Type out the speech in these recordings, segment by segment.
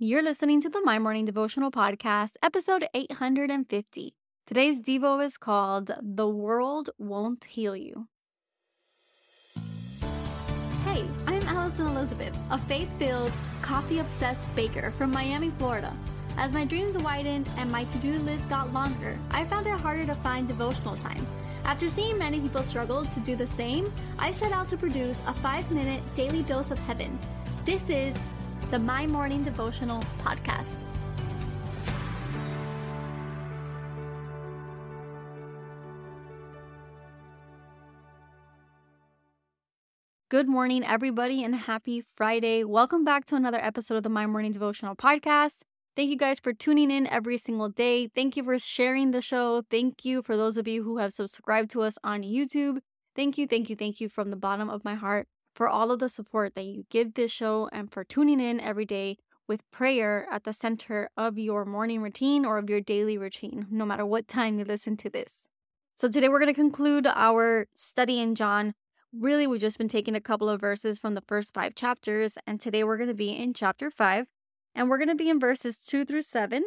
You're listening to the My Morning Devotional Podcast, episode 850. Today's Devo is called The World Won't Heal You. Hey, I'm Alison Elizabeth, a faith filled, coffee obsessed baker from Miami, Florida. As my dreams widened and my to do list got longer, I found it harder to find devotional time. After seeing many people struggle to do the same, I set out to produce a five minute daily dose of heaven. This is the My Morning Devotional Podcast. Good morning, everybody, and happy Friday. Welcome back to another episode of the My Morning Devotional Podcast. Thank you guys for tuning in every single day. Thank you for sharing the show. Thank you for those of you who have subscribed to us on YouTube. Thank you, thank you, thank you from the bottom of my heart for all of the support that you give this show and for tuning in every day with prayer at the center of your morning routine or of your daily routine, no matter what time you listen to this. So, today we're going to conclude our study in John. Really, we've just been taking a couple of verses from the first five chapters, and today we're going to be in chapter five, and we're going to be in verses two through seven,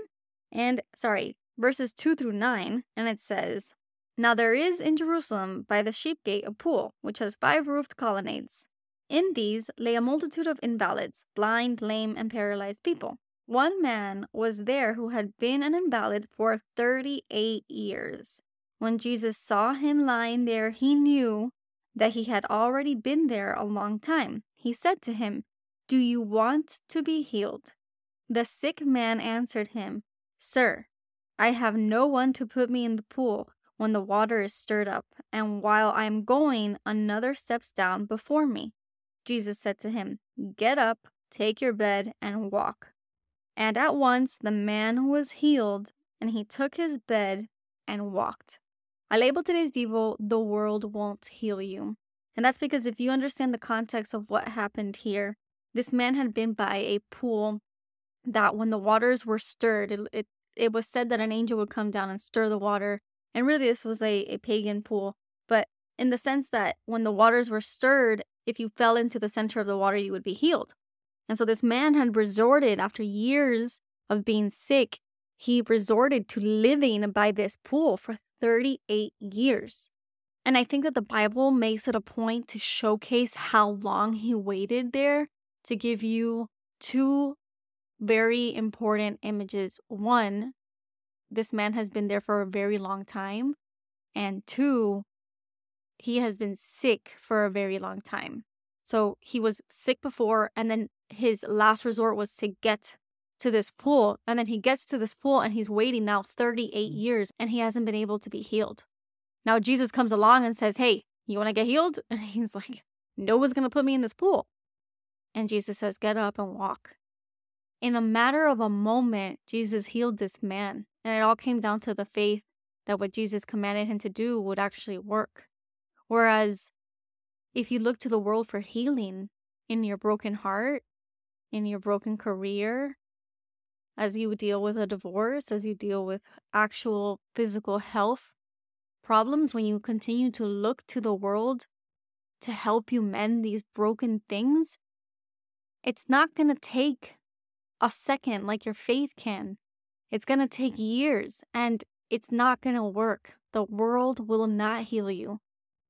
and sorry, verses two through nine, and it says, Now there is in Jerusalem by the sheep gate a pool, which has five roofed colonnades. In these lay a multitude of invalids, blind, lame, and paralyzed people. One man was there who had been an invalid for 38 years. When Jesus saw him lying there, he knew that he had already been there a long time. He said to him, Do you want to be healed? The sick man answered him, Sir, I have no one to put me in the pool when the water is stirred up, and while I am going, another steps down before me. Jesus said to him, Get up, take your bed, and walk. And at once the man was healed, and he took his bed and walked. I labeled today's Devo, The World Won't Heal You. And that's because if you understand the context of what happened here, this man had been by a pool that when the waters were stirred, it, it, it was said that an angel would come down and stir the water. And really, this was a, a pagan pool. But in the sense that when the waters were stirred, if you fell into the center of the water, you would be healed. And so this man had resorted, after years of being sick, he resorted to living by this pool for 38 years. And I think that the Bible makes it a point to showcase how long he waited there to give you two very important images. One, this man has been there for a very long time. And two, he has been sick for a very long time. So he was sick before, and then his last resort was to get to this pool. And then he gets to this pool and he's waiting now 38 mm. years and he hasn't been able to be healed. Now Jesus comes along and says, Hey, you want to get healed? And he's like, No one's going to put me in this pool. And Jesus says, Get up and walk. In a matter of a moment, Jesus healed this man. And it all came down to the faith that what Jesus commanded him to do would actually work. Whereas if you look to the world for healing in your broken heart, in your broken career, as you deal with a divorce, as you deal with actual physical health problems, when you continue to look to the world to help you mend these broken things, it's not going to take a second like your faith can. It's going to take years and it's not going to work. The world will not heal you.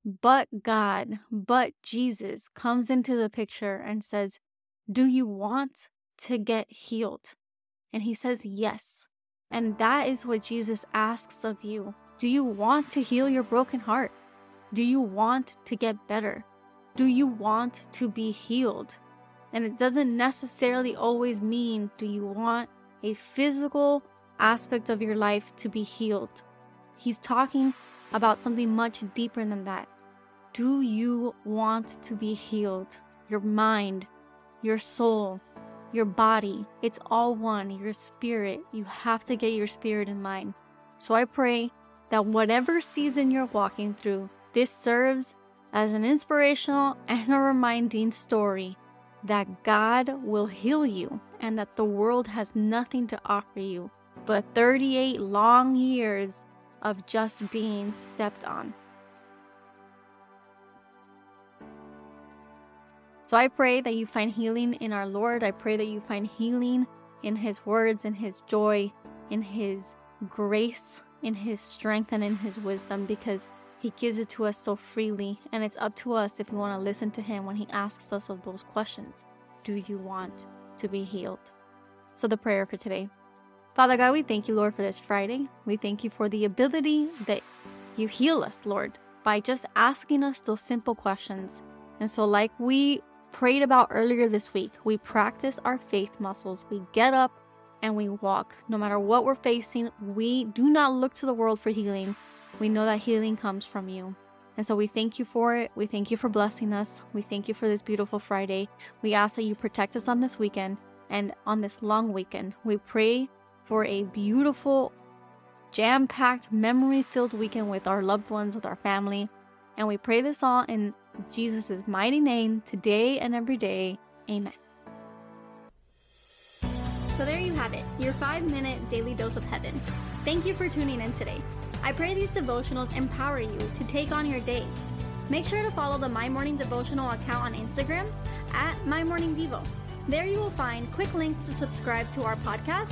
But God, but Jesus comes into the picture and says, Do you want to get healed? And he says, Yes. And that is what Jesus asks of you. Do you want to heal your broken heart? Do you want to get better? Do you want to be healed? And it doesn't necessarily always mean do you want a physical aspect of your life to be healed. He's talking about something much deeper than that. Do you want to be healed? Your mind, your soul, your body, it's all one. Your spirit, you have to get your spirit in line. So I pray that whatever season you're walking through, this serves as an inspirational and a reminding story that God will heal you and that the world has nothing to offer you but 38 long years of just being stepped on. So I pray that you find healing in our Lord. I pray that you find healing in His words, in His joy, in His grace, in His strength, and in His wisdom because He gives it to us so freely. And it's up to us if we want to listen to Him when He asks us of those questions Do you want to be healed? So, the prayer for today. Father God, we thank you, Lord, for this Friday. We thank you for the ability that you heal us, Lord, by just asking us those simple questions. And so, like we prayed about earlier this week, we practice our faith muscles. We get up and we walk. No matter what we're facing, we do not look to the world for healing. We know that healing comes from you. And so we thank you for it. We thank you for blessing us. We thank you for this beautiful Friday. We ask that you protect us on this weekend and on this long weekend. We pray for a beautiful, jam packed, memory filled weekend with our loved ones, with our family. And we pray this all in Jesus' mighty name today and every day. Amen. So there you have it, your five minute daily dose of heaven. Thank you for tuning in today. I pray these devotionals empower you to take on your day. Make sure to follow the My Morning Devotional account on Instagram at My Morning Devo. There you will find quick links to subscribe to our podcast